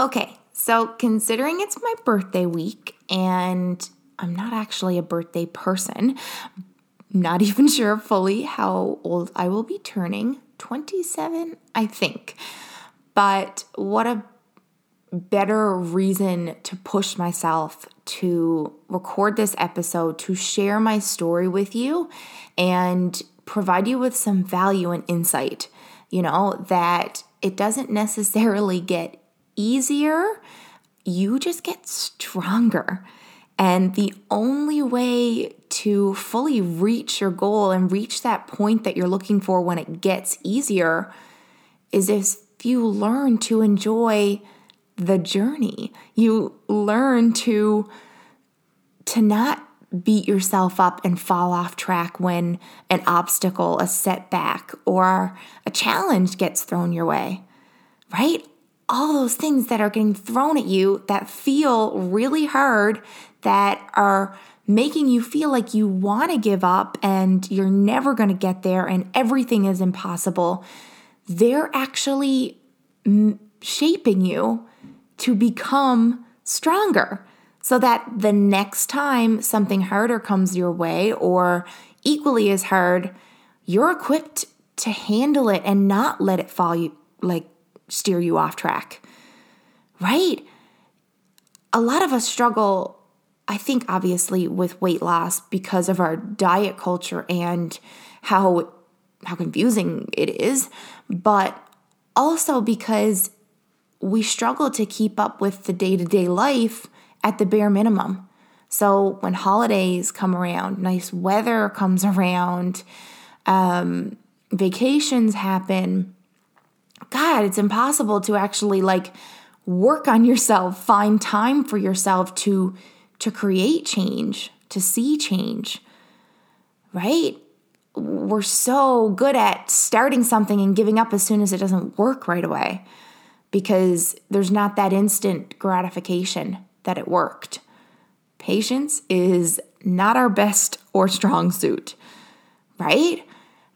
Okay, so considering it's my birthday week and I'm not actually a birthday person, not even sure fully how old I will be turning 27, I think. But what a better reason to push myself to record this episode, to share my story with you, and provide you with some value and insight. You know, that it doesn't necessarily get easier, you just get stronger. And the only way to fully reach your goal and reach that point that you're looking for when it gets easier is if you learn to enjoy the journey. You learn to to not beat yourself up and fall off track when an obstacle, a setback, or a challenge gets thrown your way. Right? All those things that are getting thrown at you that feel really hard, that are making you feel like you want to give up and you're never going to get there and everything is impossible, they're actually shaping you to become stronger so that the next time something harder comes your way or equally as hard, you're equipped to handle it and not let it fall you like steer you off track. Right? A lot of us struggle, I think, obviously, with weight loss because of our diet culture and how how confusing it is, but also because we struggle to keep up with the day-to-day life at the bare minimum. So when holidays come around, nice weather comes around, um, vacations happen, God, it's impossible to actually like work on yourself, find time for yourself to to create change, to see change. Right? We're so good at starting something and giving up as soon as it doesn't work right away because there's not that instant gratification that it worked. Patience is not our best or strong suit, right?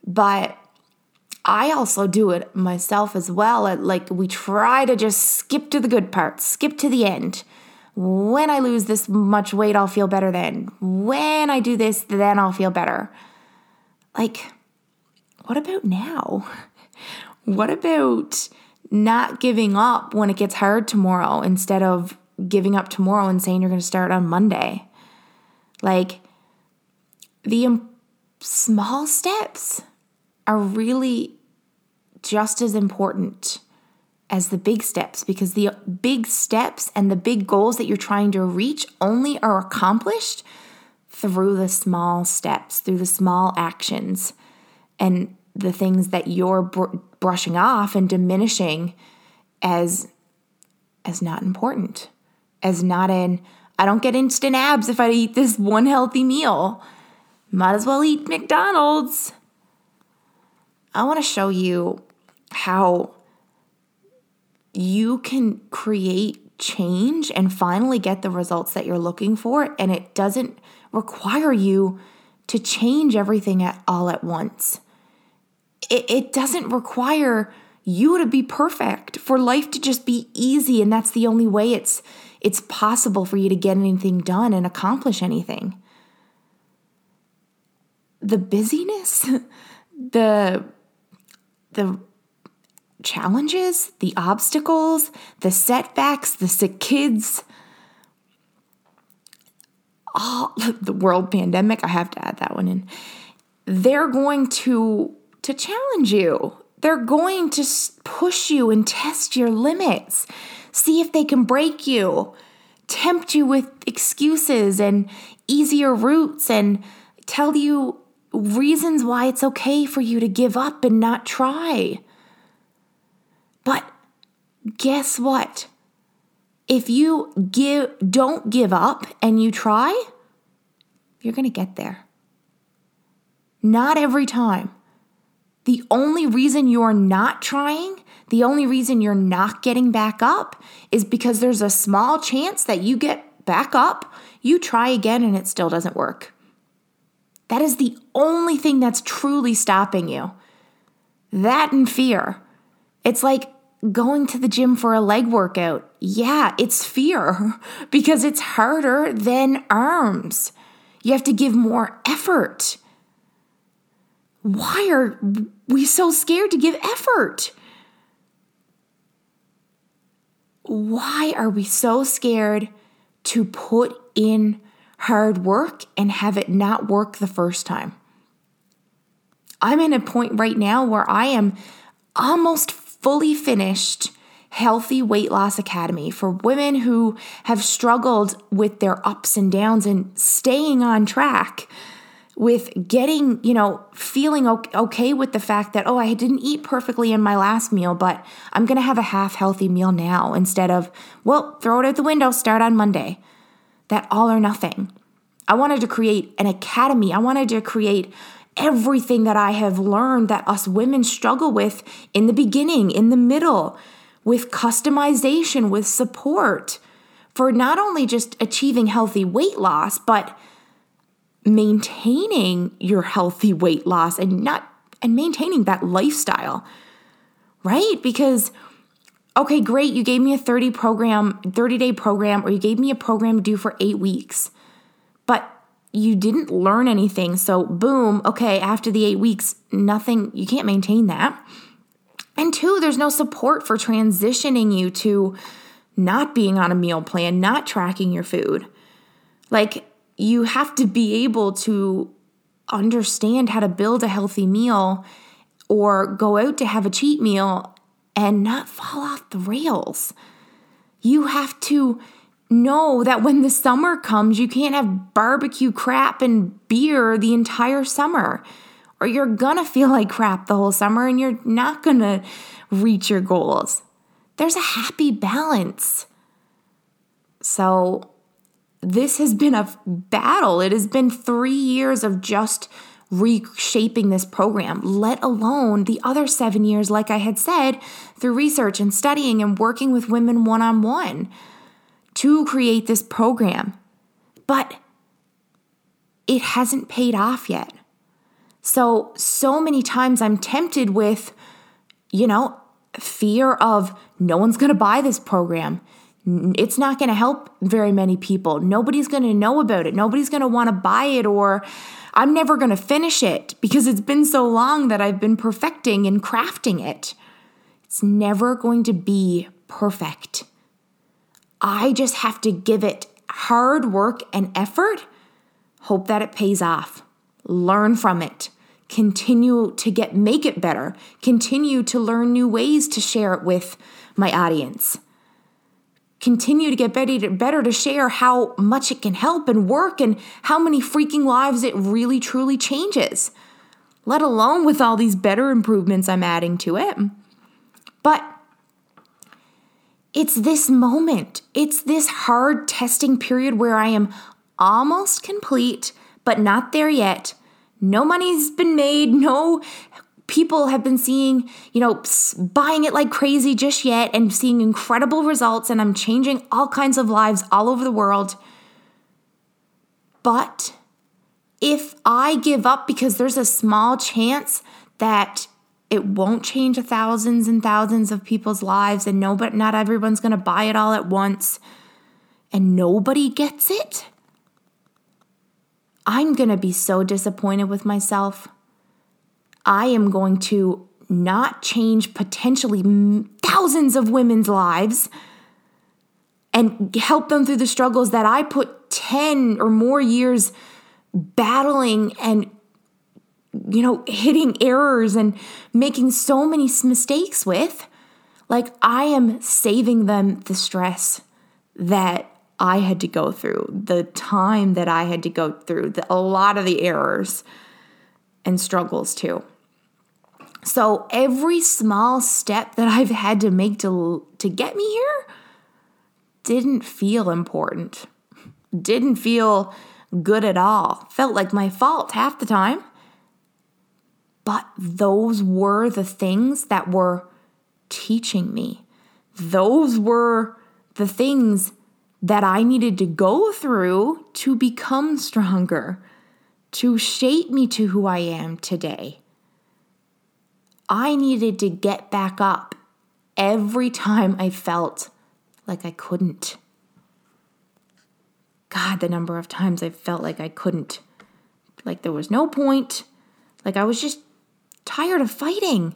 But I also do it myself as well. Like we try to just skip to the good parts, skip to the end. When I lose this much weight, I'll feel better then. When I do this, then I'll feel better. Like, what about now? What about not giving up when it gets hard tomorrow instead of giving up tomorrow and saying you're going to start on Monday? Like, the small steps are really just as important as the big steps because the big steps and the big goals that you're trying to reach only are accomplished through the small steps, through the small actions, and the things that you're br- brushing off and diminishing as as not important, as not in I don't get instant abs if I eat this one healthy meal. Might as well eat McDonald's. I want to show you how you can create change and finally get the results that you're looking for. And it doesn't require you to change everything at all at once. It, it doesn't require you to be perfect for life to just be easy and that's the only way it's it's possible for you to get anything done and accomplish anything the busyness the the challenges, the obstacles, the setbacks, the sick kids, all the world pandemic, I have to add that one in. They're going to to challenge you. They're going to push you and test your limits. See if they can break you, tempt you with excuses and easier routes and tell you reasons why it's okay for you to give up and not try. But guess what? If you give don't give up and you try, you're going to get there. Not every time. The only reason you're not trying, the only reason you're not getting back up is because there's a small chance that you get back up, you try again and it still doesn't work. That is the only thing that's truly stopping you. That and fear. It's like going to the gym for a leg workout. Yeah, it's fear because it's harder than arms. You have to give more effort. Why are we so scared to give effort? Why are we so scared to put in hard work and have it not work the first time? I'm in a point right now where I am almost fully finished Healthy Weight Loss Academy for women who have struggled with their ups and downs and staying on track with getting, you know, feeling okay with the fact that, oh, I didn't eat perfectly in my last meal, but I'm going to have a half healthy meal now instead of, well, throw it out the window, start on Monday. That all or nothing. I wanted to create an academy. I wanted to create everything that I have learned that us women struggle with in the beginning, in the middle, with customization, with support for not only just achieving healthy weight loss, but maintaining your healthy weight loss and not and maintaining that lifestyle. Right? Because okay, great, you gave me a 30 program, 30-day program or you gave me a program do for 8 weeks. But you didn't learn anything. So boom, okay, after the 8 weeks, nothing, you can't maintain that. And two, there's no support for transitioning you to not being on a meal plan, not tracking your food. Like you have to be able to understand how to build a healthy meal or go out to have a cheat meal and not fall off the rails. You have to know that when the summer comes, you can't have barbecue crap and beer the entire summer, or you're gonna feel like crap the whole summer and you're not gonna reach your goals. There's a happy balance. So, this has been a battle. It has been three years of just reshaping this program, let alone the other seven years, like I had said, through research and studying and working with women one on one to create this program. But it hasn't paid off yet. So, so many times I'm tempted with, you know, fear of no one's going to buy this program it's not going to help very many people. Nobody's going to know about it. Nobody's going to want to buy it, or I'm never going to finish it because it's been so long that I've been perfecting and crafting it. It's never going to be perfect. I just have to give it hard work and effort, hope that it pays off, learn from it. Continue to get make it better. Continue to learn new ways to share it with my audience continue to get better to, better to share how much it can help and work and how many freaking lives it really truly changes, let alone with all these better improvements I'm adding to it. But it's this moment, it's this hard testing period where I am almost complete, but not there yet. No money's been made, no people have been seeing, you know, buying it like crazy just yet and seeing incredible results. And I'm changing all kinds of lives all over the world. But if I give up because there's a small chance that it won't change thousands and thousands of people's lives and no but not everyone's going to buy it all at once and nobody gets it i'm going to be so disappointed with myself I am going to not change potentially thousands of women's lives and help them through the struggles that I put 10 or more years battling and you know hitting errors and making so many mistakes with like I am saving them the stress that I had to go through, the time that I had to go through, the, a lot of the errors and struggles too. So every small step that I've had to make to to get me here didn't feel important. Didn't feel good at all. Felt like my fault half the time. But those were the things that were teaching me. Those were the things that I needed to go through to become stronger, to shape me to who I am today. I needed to get back up every time I felt like I couldn't. God, the number of times I felt like I couldn't. Like there was no point. Like I was just tired of fighting,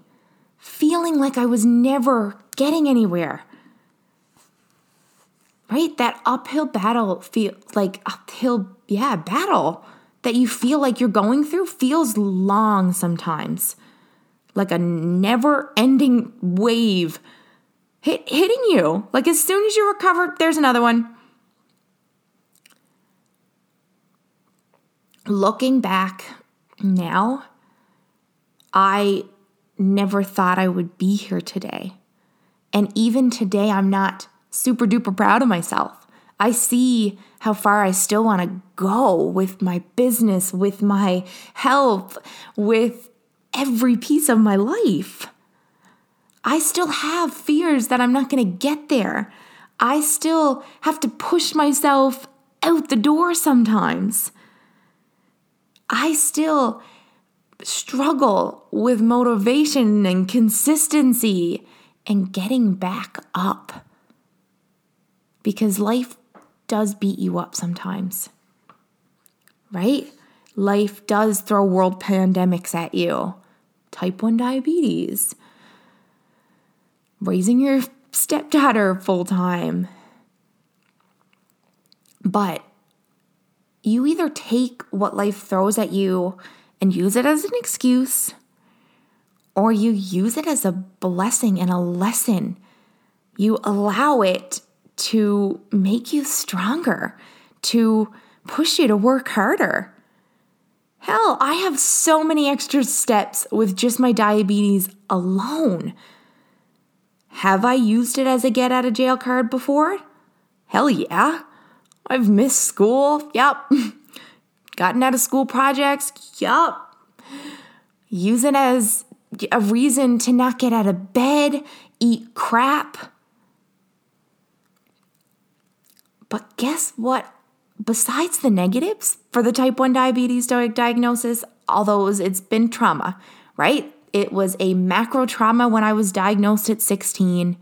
feeling like I was never getting anywhere. Right? That uphill battle feel like uphill, yeah, battle that you feel like you're going through feels long sometimes. Like a never ending wave hit, hitting you. Like as soon as you recover, there's another one. Looking back now, I never thought I would be here today. And even today, I'm not super duper proud of myself. I see how far I still want to go with my business, with my health, with every piece of my life. I still have fears that I'm not going to get there. I still have to push myself out the door sometimes. I still struggle with motivation and consistency and getting back up. Because life does beat you up sometimes, right? Life does throw world pandemics at you type 1 diabetes, raising your stepdaughter full time. But you either take what life throws at you and use it as an excuse, or you use it as a blessing and a lesson. You allow it to make you stronger, to push you to work harder. Hell, I have so many extra steps with just my diabetes alone. Have I used it as a get out of jail card before? Hell yeah. I've missed school. Yep. Gotten out of school projects. Yup. Use it as a reason to not get out of bed, eat crap. But guess what besides the negatives for the type 1 diabetes diagnosis, although it's been trauma, right? It was a macro trauma when I was diagnosed at 16,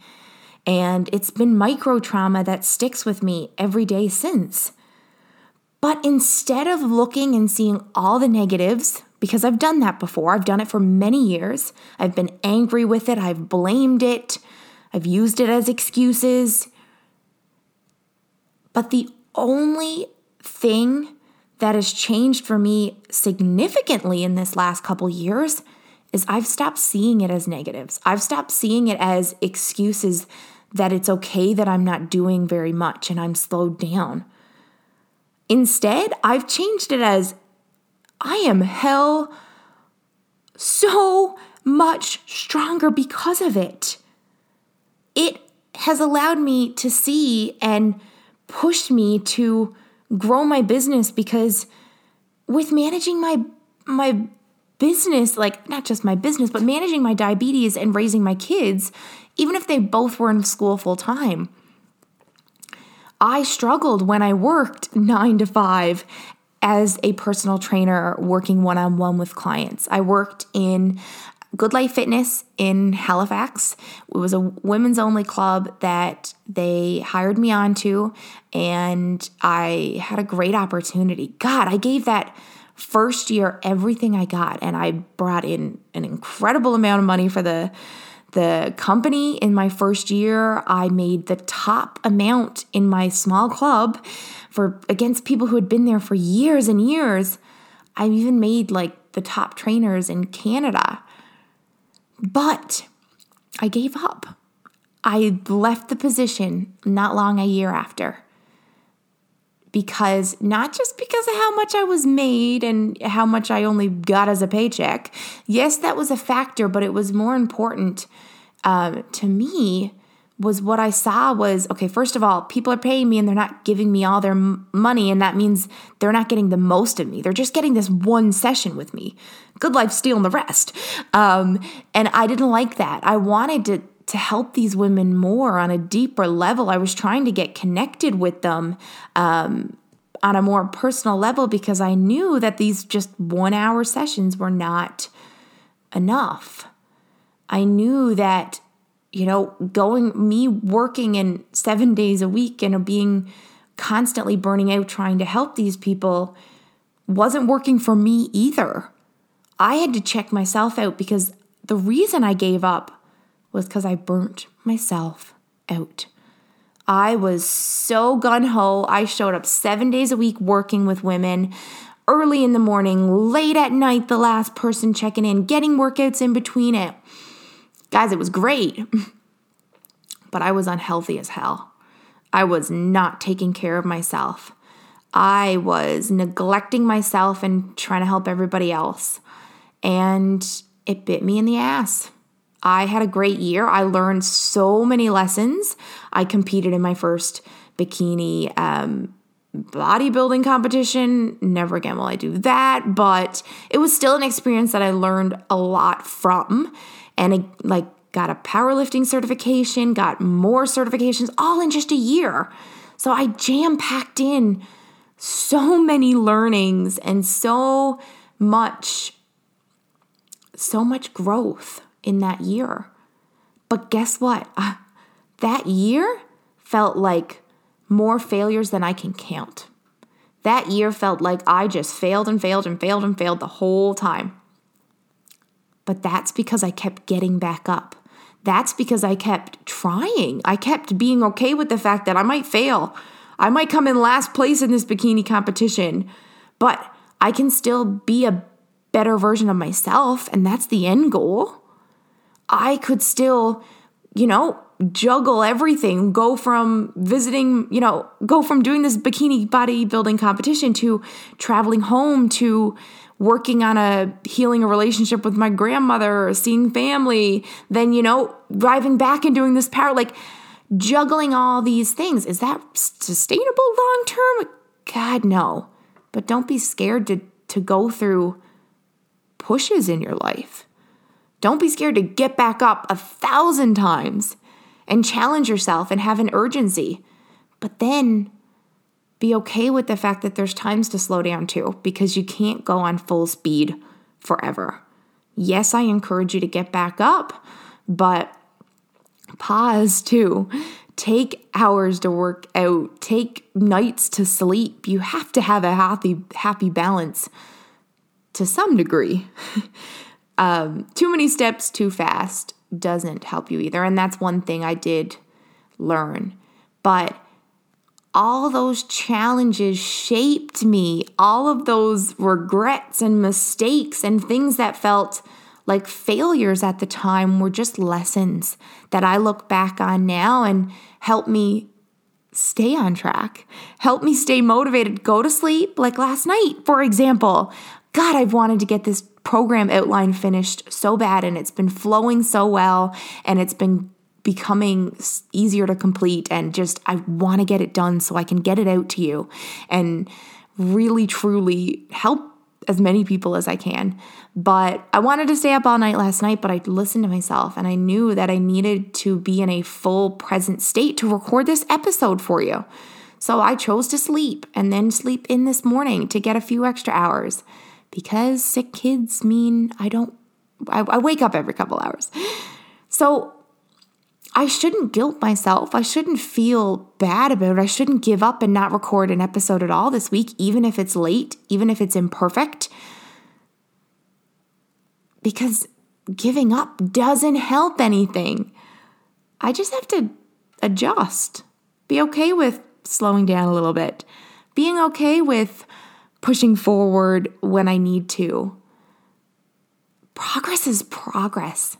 and it's been micro trauma that sticks with me every day since. But instead of looking and seeing all the negatives, because I've done that before, I've done it for many years, I've been angry with it, I've blamed it, I've used it as excuses. But the only thing that has changed for me significantly in this last couple years is I've stopped seeing it as negatives. I've stopped seeing it as excuses that it's okay that I'm not doing very much and I'm slowed down. Instead, I've changed it as I am hell so much stronger because of it. It has allowed me to see and pushed me to grow my business because with managing my my business, like not just my business, but managing my diabetes and raising my kids, even if they both were in school full time, I struggled when I worked nine to five as a personal trainer working one on one with clients. I worked in GoodLife Fitness in Halifax. It was a women's only club that they hired me onto, and I had a great opportunity. God, I gave that first year everything I got, and I brought in an incredible amount of money for the the company in my first year i made the top amount in my small club for against people who had been there for years and years i even made like the top trainers in canada but I gave up. I left the position not long a year after. Because not just because of how much I was made and how much I only got as a paycheck. Yes, that was a factor, but it was more important um, to me was what I saw was okay, first of all, people are paying me and they're not giving me all their money, and that means they're not getting the most of me. They're just getting this one session with me. Good life stealing the rest. Um, and I didn't like that. I wanted to to help these women more on a deeper level. I was trying to get connected with them um, on a more personal level because I knew that these just one hour sessions were not enough. I knew that you know, going, me working in seven days a week and being constantly burning out trying to help these people wasn't working for me either. I had to check myself out because the reason I gave up was because I burnt myself out. I was so gun ho. I showed up seven days a week working with women, early in the morning, late at night, the last person checking in, getting workouts in between it. Guys, it was great, but I was unhealthy as hell. I was not taking care of myself. I was neglecting myself and trying to help everybody else. And it bit me in the ass. I had a great year. I learned so many lessons. I competed in my first bikini um, bodybuilding competition. Never again will I do that, but it was still an experience that I learned a lot from. And like, got a powerlifting certification, got more certifications, all in just a year. So I jam packed in so many learnings and so much, so much growth in that year. But guess what? Uh, that year felt like more failures than I can count. That year felt like I just failed and failed and failed and failed the whole time. But that's because I kept getting back up. That's because I kept trying. I kept being okay with the fact that I might fail. I might come in last place in this bikini competition, but I can still be a better version of myself, and that's the end goal. I could still, you know, juggle everything, go from visiting, you know, go from doing this bikini bodybuilding competition to traveling home to working on a healing a relationship with my grandmother, seeing family, then, you know, driving back and doing this power like juggling all these things. Is that sustainable long term? God no. But don't be scared to to go through pushes in your life. Don't be scared to get back up a thousand times and challenge yourself and have an urgency. But then be okay with the fact that there's times to slow down too, because you can't go on full speed forever. Yes, I encourage you to get back up, but pause too. Take hours to work out, take nights to sleep. You have to have a happy happy balance to some degree. Um, too many steps too fast doesn't help you either. And that's one thing I did learn. But all those challenges shaped me. All of those regrets and mistakes and things that felt like failures at the time were just lessons that I look back on now and help me stay on track, help me stay motivated, go to sleep. Like last night, for example, God, I've wanted to get this program outline finished so bad and it's been flowing so well and it's been becoming easier to complete and just I want to get it done so I can get it out to you and really truly help as many people as I can. But I wanted to stay up all night last night, but I listened to myself and I knew that I needed to be in a full present state to record this episode for you. So I chose to sleep and then sleep in this morning to get a few extra hours because sick kids mean I don't, I, I wake up every couple hours. So I shouldn't guilt myself. I shouldn't feel bad about it. I shouldn't give up and not record an episode at all this week, even if it's late, even if it's imperfect. Because giving up doesn't help anything. I just have to adjust, be okay with slowing down a little bit, being okay with pushing forward when I need to. Progress is progress.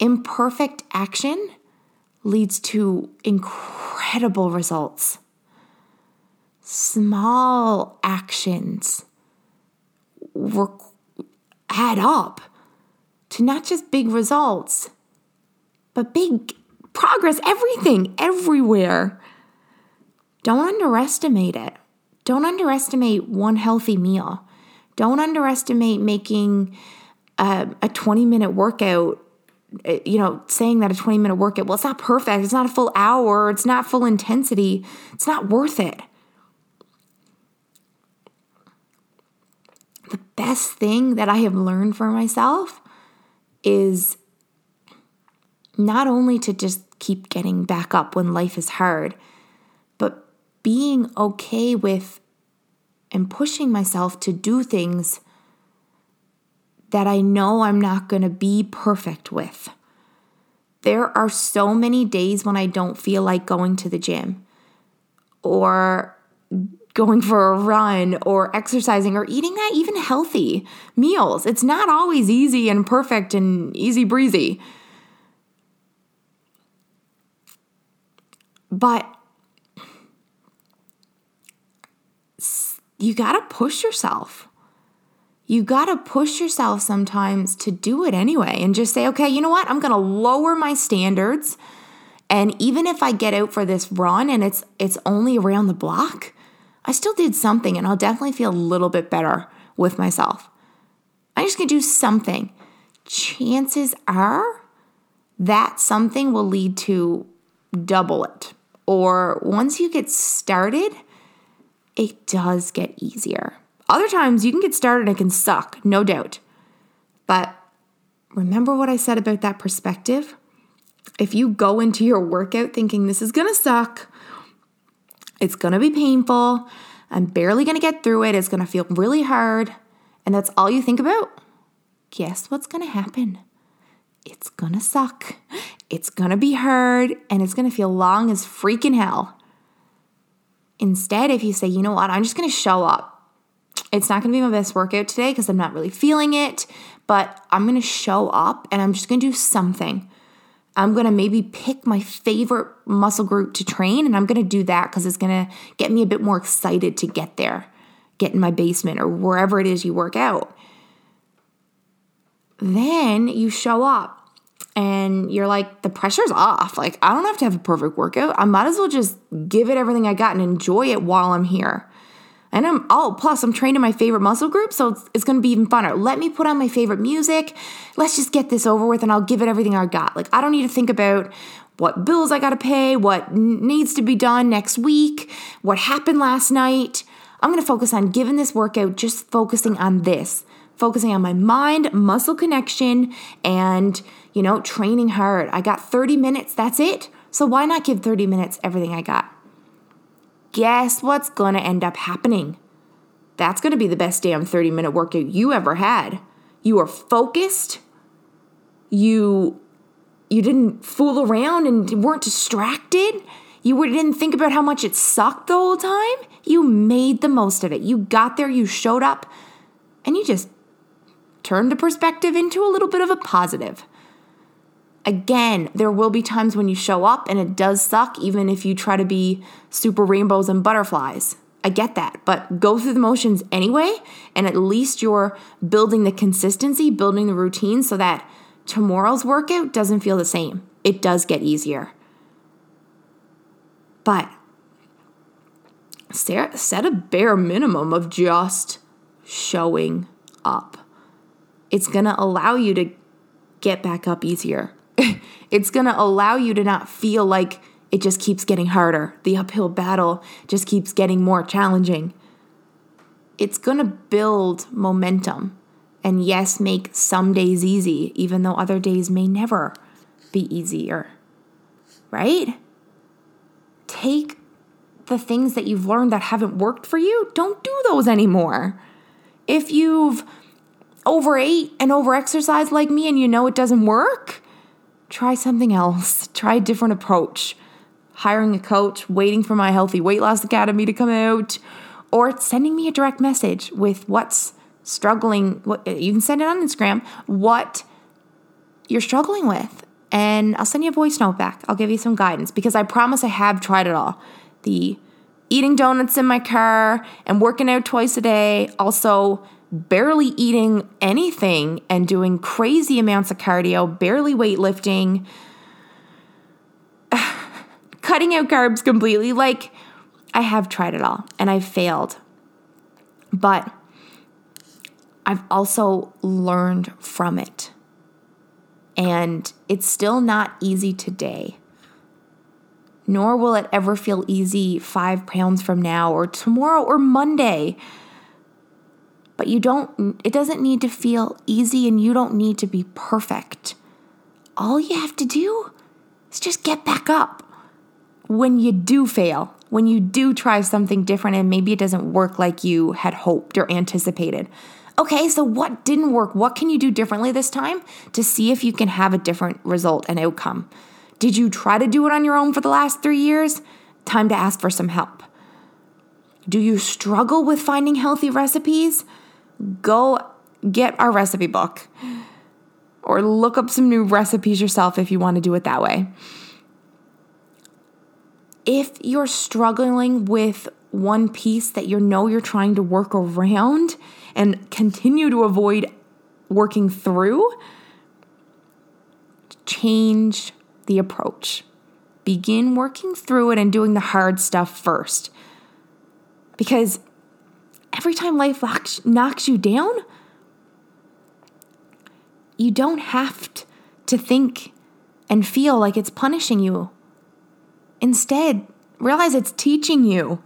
Imperfect action leads to incredible results. Small actions work, add up to not just big results, but big progress, everything, everywhere. Don't underestimate it. Don't underestimate one healthy meal. Don't underestimate making a, a 20 minute workout uh, you know, saying that a 20 minute workout, well, it's not perfect. It's not a full hour. It's not full intensity. It's not worth it. The best thing that I have learned for myself is not only to just keep getting back up when life is hard, being okay with and pushing myself to do things that I know I'm not going to be perfect with. There are so many days when I don't feel like going to the gym or going for a run or exercising or eating that even healthy meals. It's not always easy and perfect and easy breezy. But you got to push yourself. You got to push yourself sometimes to do it anyway and just say, okay, you know what? I'm going to lower my standards. And even if I get out for this run and it's it's only around the block, I still did something and I'll definitely feel a little bit better with myself. I'm just going to do something. Chances are that something will lead to double it. Or once you get started, it does get easier. Other times you can get started and it can suck, no doubt. But remember what I said about that perspective? If you go into your workout thinking this is gonna suck, it's gonna be painful, I'm barely gonna get through it, it's gonna feel really hard, and that's all you think about, guess what's gonna happen? It's gonna suck, it's gonna be hard, and it's gonna feel long as freaking hell. Instead, if you say, you know what, I'm just gonna show up. It's not gonna be my best workout today because I'm not really feeling it, but I'm gonna show up and I'm just gonna do something. I'm gonna maybe pick my favorite muscle group to train, and I'm gonna do that because it's gonna get me a bit more excited to get there, get in my basement or wherever it is you work out. Then you show up and you're like, the pressure's off. Like, I don't have to have a perfect workout. I might as well just give it everything I got and enjoy it while I'm here. And I'm, oh, plus I'm training my favorite muscle group, so it's, it's gonna be even funner. Let me put on my favorite music. Let's just get this over with and I'll give it everything I got. Like, I don't need to think about what bills I gotta pay, what needs to be done next week, what happened last night. I'm gonna focus on giving this workout, just focusing on this, focusing on my mind, muscle connection, and you know, training hard. I got 30 minutes, that's it. So why not give 30 minutes everything I got? Guess what's gonna end up happening? That's gonna be the best damn 30 minute workout you ever had. You are focused. You you didn't fool around and weren't distracted. You didn't think about how much it sucked the whole time. You made the most of it. You got there, you showed up, and you just turned the perspective into a little bit of a positive. Again, there will be times when you show up and it does suck, even if you try to be super rainbows and butterflies. I get that, but go through the motions anyway, and at least you're building the consistency, building the routine so that tomorrow's workout doesn't feel the same. It does get easier. But set a bare minimum of just showing up. It's gonna allow you to get back up easier. it's going to allow you to not feel like it just keeps getting harder. The uphill battle just keeps getting more challenging. It's going to build momentum. And yes, make some days easy, even though other days may never be easier. Right? Take the things that you've learned that haven't worked for you, don't do those anymore. If you've overate and overexercised like me and you know it doesn't work, try something else, try a different approach. Hiring a coach, waiting for my Healthy Weight Loss Academy to come out, or sending me a direct message with what's struggling. What, you can send it on Instagram, what you're struggling with. And I'll send you a voice note back. I'll give you some guidance because I promise I have tried it all. The eating donuts in my car and working out twice a day, also barely eating anything and doing crazy amounts of cardio, barely weightlifting, cutting out carbs completely. Like, I have tried it all and I've failed. But I've also learned from it. And it's still not easy today. Nor will it ever feel easy five pounds from now or tomorrow or Monday but you don't, it doesn't need to feel easy and you don't need to be perfect. all you have to do is just get back up. When you do fail, when you do try something different and maybe it doesn't work like you had hoped or anticipated. Okay, so what didn't work? What can you do differently this time to see if you can have a different result and outcome? Did you try to do it on your own for the last three years? Time to ask for some help. Do you struggle with finding healthy recipes? Go get our recipe book or look up some new recipes yourself if you want to do it that way. If you're struggling with one piece that you know you're trying to work around and continue to avoid working through, change the approach. Begin working through it and doing the hard stuff first. Because every time life knocks you down, you don't have to think and feel like it's punishing you. Instead, realize it's teaching you.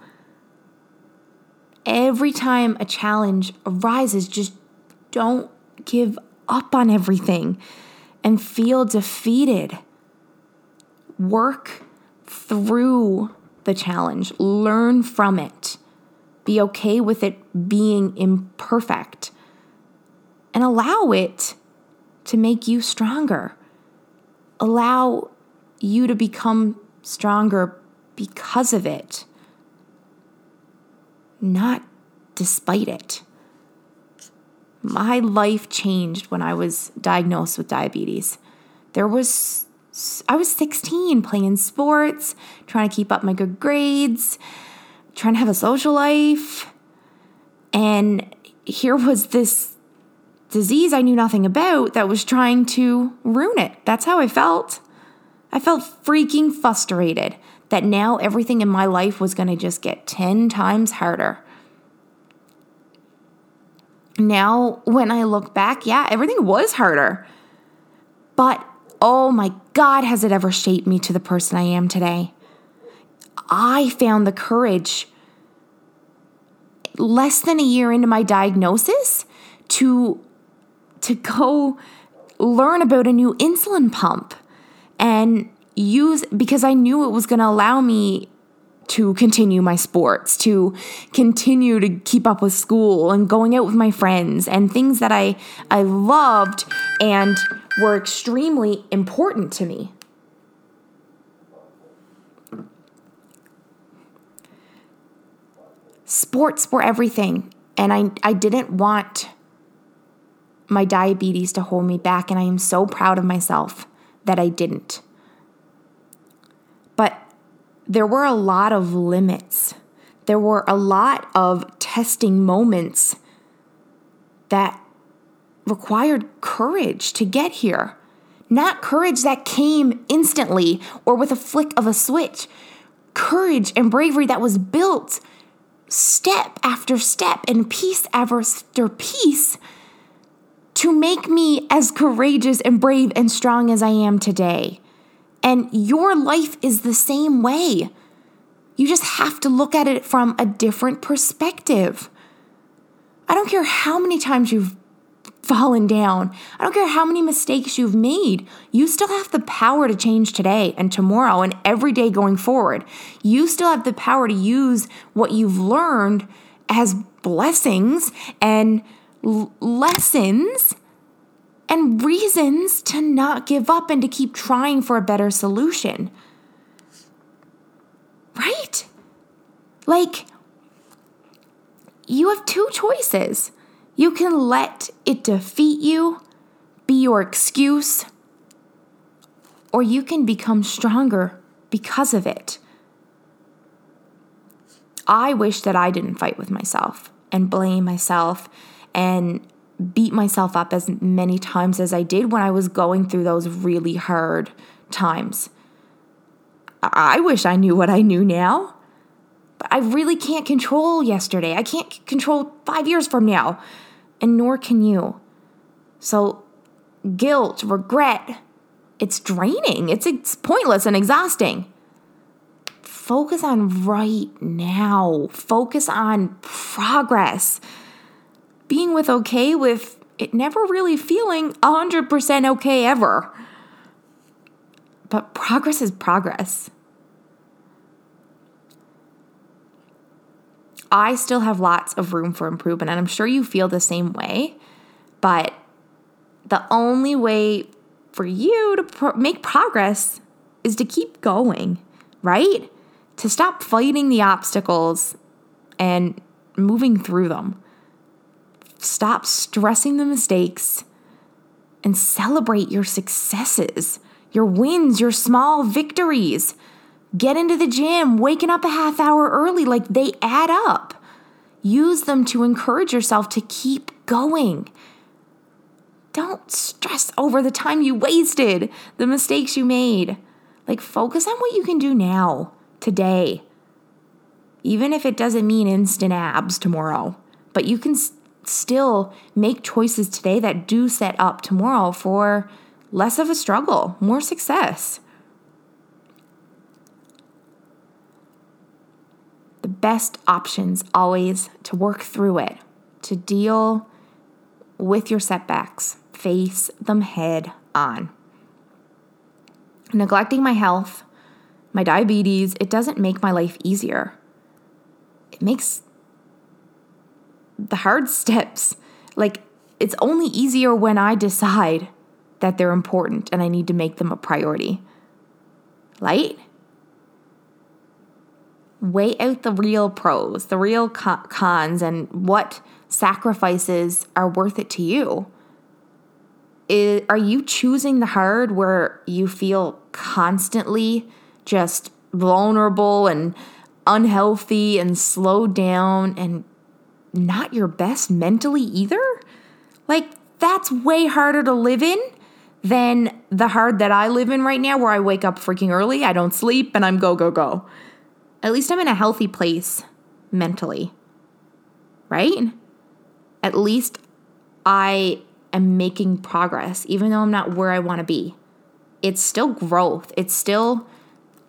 Every time a challenge arises, just don't give up on everything and feel defeated. Work through the challenge, learn from it, be okay with it being imperfect, and allow it to make you stronger. Allow you to become stronger because of it, not despite it. My life changed when I was diagnosed with diabetes. There was I was 16 playing sports, trying to keep up my good grades, trying to have a social life. And here was this disease I knew nothing about that was trying to ruin it. That's how I felt. I felt freaking frustrated that now everything in my life was going to just get 10 times harder. Now, when I look back, yeah, everything was harder. But oh my God, has it ever shaped me to the person I am today? I found the courage less than a year into my diagnosis to to go learn about a new insulin pump and use because I knew it was going to allow me to continue my sports, to continue to keep up with school and going out with my friends and things that I I loved and were extremely important to me. Sports were everything and I I didn't want my diabetes to hold me back, and I am so proud of myself that I didn't. But there were a lot of limits. There were a lot of testing moments that required courage to get here. Not courage that came instantly or with a flick of a switch. Courage and bravery that was built step after step and piece after piece to make me as courageous and brave and strong as I am today. And your life is the same way. You just have to look at it from a different perspective. I don't care how many times you've fallen down. I don't care how many mistakes you've made. You still have the power to change today and tomorrow and every day going forward. You still have the power to use what you've learned as blessings and l- lessons and reasons to not give up and to keep trying for a better solution. Right? Like, you have two choices. You can let it defeat you, be your excuse, or you can become stronger because of it. I wish that I didn't fight with myself and blame myself and beat myself up as many times as I did when I was going through those really hard times. I wish I knew what I knew now. But I really can't control yesterday. I can't control five years from now, and nor can you. So, guilt, regret, it's draining. It's, it's pointless and exhausting. Focus on right now, focus on progress being with okay with it never really feeling 100% okay ever. but progress is progress. I still have lots of room for improvement, and I'm sure you feel the same way. But the only way for you to pro- make progress is to keep going, right? To stop fighting the obstacles and moving through them. Stop stressing the mistakes and celebrate your successes, your wins, your small victories. Get into the gym, waking up a half hour early, like they add up. Use them to encourage yourself to keep going. Don't stress over the time you wasted, the mistakes you made. Like, focus on what you can do now, today. Even if it doesn't mean instant abs tomorrow, but you can s- still make choices today that do set up tomorrow for less of a struggle, more success. The best options always to work through it, to deal with your setbacks, face them head on. Neglecting my health, my diabetes, it doesn't make my life easier. It makes the hard steps like it's only easier when I decide that they're important and I need to make them a priority. Right? Weigh out the real pros, the real cons, and what sacrifices are worth it to you. Is, are you choosing the hard where you feel constantly just vulnerable and unhealthy and slowed down and not your best mentally either? Like, that's way harder to live in than the hard that I live in right now, where I wake up freaking early, I don't sleep, and I'm go, go, go. At least I'm in a healthy place mentally, right? At least I am making progress, even though I'm not where I want to be. It's still growth, it's still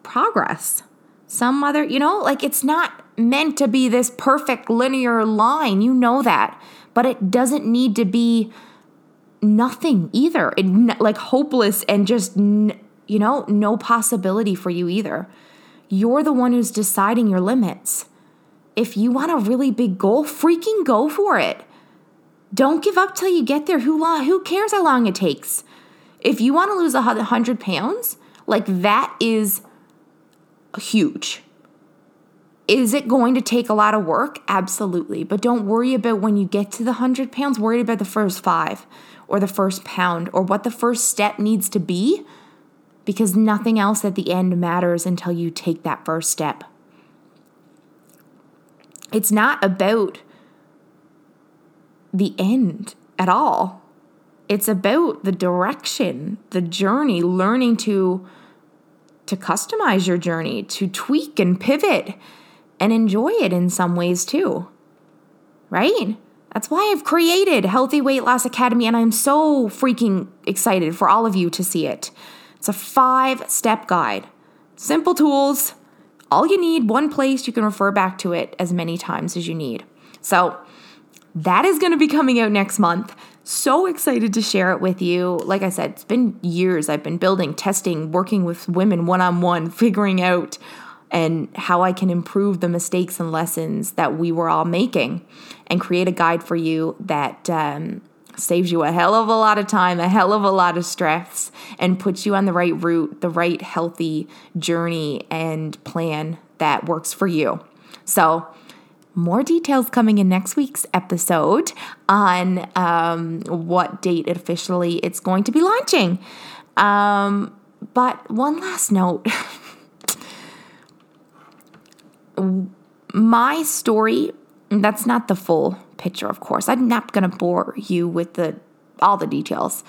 progress. Some other, you know, like it's not meant to be this perfect linear line. You know that. But it doesn't need to be nothing either. It, like hopeless and just, you know, no possibility for you either. You're the one who's deciding your limits. If you want a really big goal, freaking go for it. Don't give up till you get there. Who, who cares how long it takes? If you want to lose 100 pounds, like that is huge. Is it going to take a lot of work? Absolutely. But don't worry about when you get to the 100 pounds, worry about the first five or the first pound or what the first step needs to be because nothing else at the end matters until you take that first step. It's not about the end at all. It's about the direction, the journey, learning to to customize your journey, to tweak and pivot and enjoy it in some ways too. Right? That's why I've created Healthy Weight Loss Academy and I'm so freaking excited for all of you to see it. It's a five step guide, simple tools, all you need, one place you can refer back to it as many times as you need. So, that is going to be coming out next month. So excited to share it with you. Like I said, it's been years I've been building, testing, working with women one on one, figuring out and how I can improve the mistakes and lessons that we were all making and create a guide for you that um, saves you a hell of a lot of time, a hell of a lot of stress, and puts you on the right route, the right healthy journey and plan that works for you. So, more details coming in next week's episode on um, what date officially it's going to be launching. Um, but one last note. my story, that's not the full picture, of course. I'm not going to bore you with the all the details.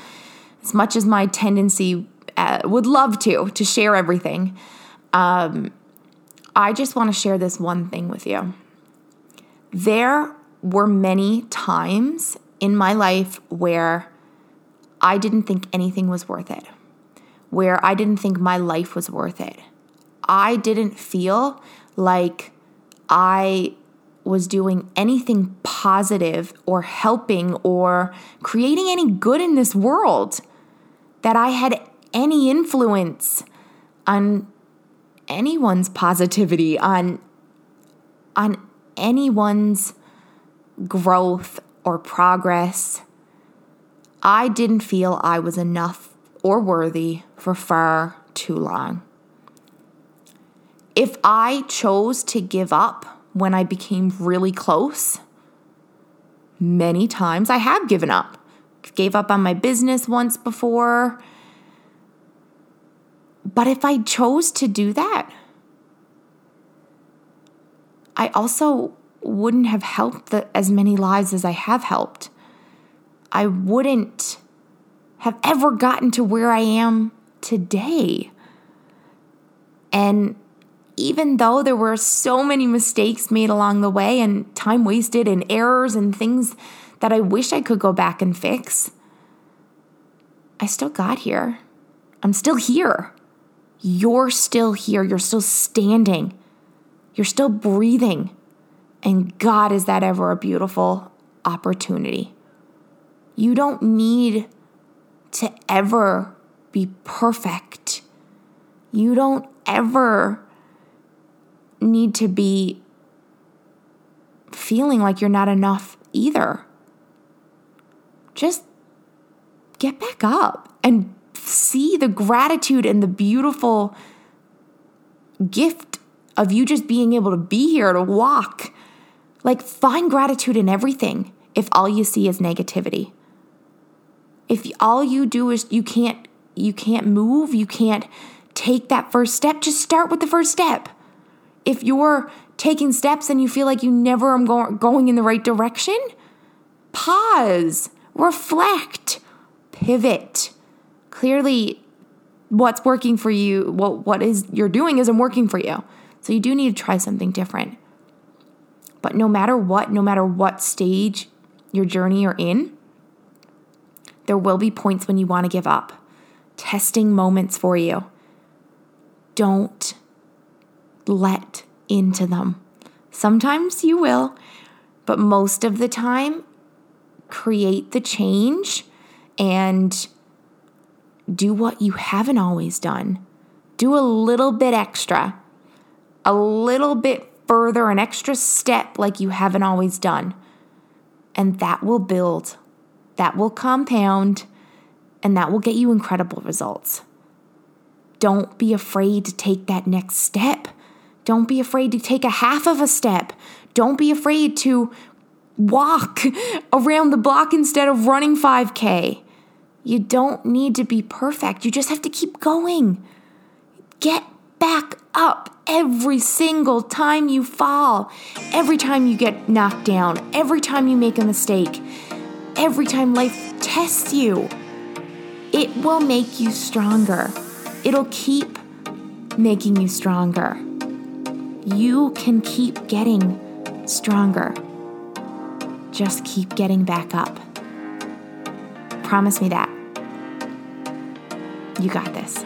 As much as my tendency uh, would love to to share everything, um, I just want to share this one thing with you. There were many times in my life where I didn't think anything was worth it, where I didn't think my life was worth it. I didn't feel like I was doing anything positive or helping or creating any good in this world, that I had any influence, on anyone's positivity, on on anyone's growth or progress. I didn't feel I was enough or worthy for far too long. If I chose to give up when I became really close, many times I have given up. Gave up on my business once before. But if I chose to do that, I also wouldn't have helped the, as many lives as I have helped. I wouldn't have ever gotten to where I am today. And even though there were so many mistakes made along the way and time wasted and errors and things that I wish I could go back and fix, I still got here. I'm still here. You're still here. You're still standing. You're still breathing. And God, is that ever a beautiful opportunity? You don't need to ever be perfect. You don't ever need to be feeling like you're not enough either. Just get back up and see the gratitude and the beautiful gift of you just being able to be here to walk. Like, find gratitude in everything if all you see is negativity. If all you do is you can't you can't move, you can't take that first step, just start with the first step. If you're taking steps and you feel like you never are going in the right direction, pause, reflect, pivot. Clearly, what's working for you, what what is you're doing isn't working for you. So you do need to try something different. But no matter what, no matter what stage your journey you're in, there will be points when you want to give up. Testing moments for you. Don't let into them. Sometimes you will, but most of the time, create the change and do what you haven't always done. Do a little bit extra, a little bit further, an extra step like you haven't always done. And that will build, that will compound, and that will get you incredible results. Don't be afraid to take that next step. Don't be afraid to take a half of a step. Don't be afraid to walk around the block instead of running 5K. You don't need to be perfect. You just have to keep going. Get back up every single time you fall, every time you get knocked down, every time you make a mistake, every time life tests you. It will make you stronger. It'll keep making you stronger. You can keep getting stronger. Just keep getting back up. Promise me that. You got this.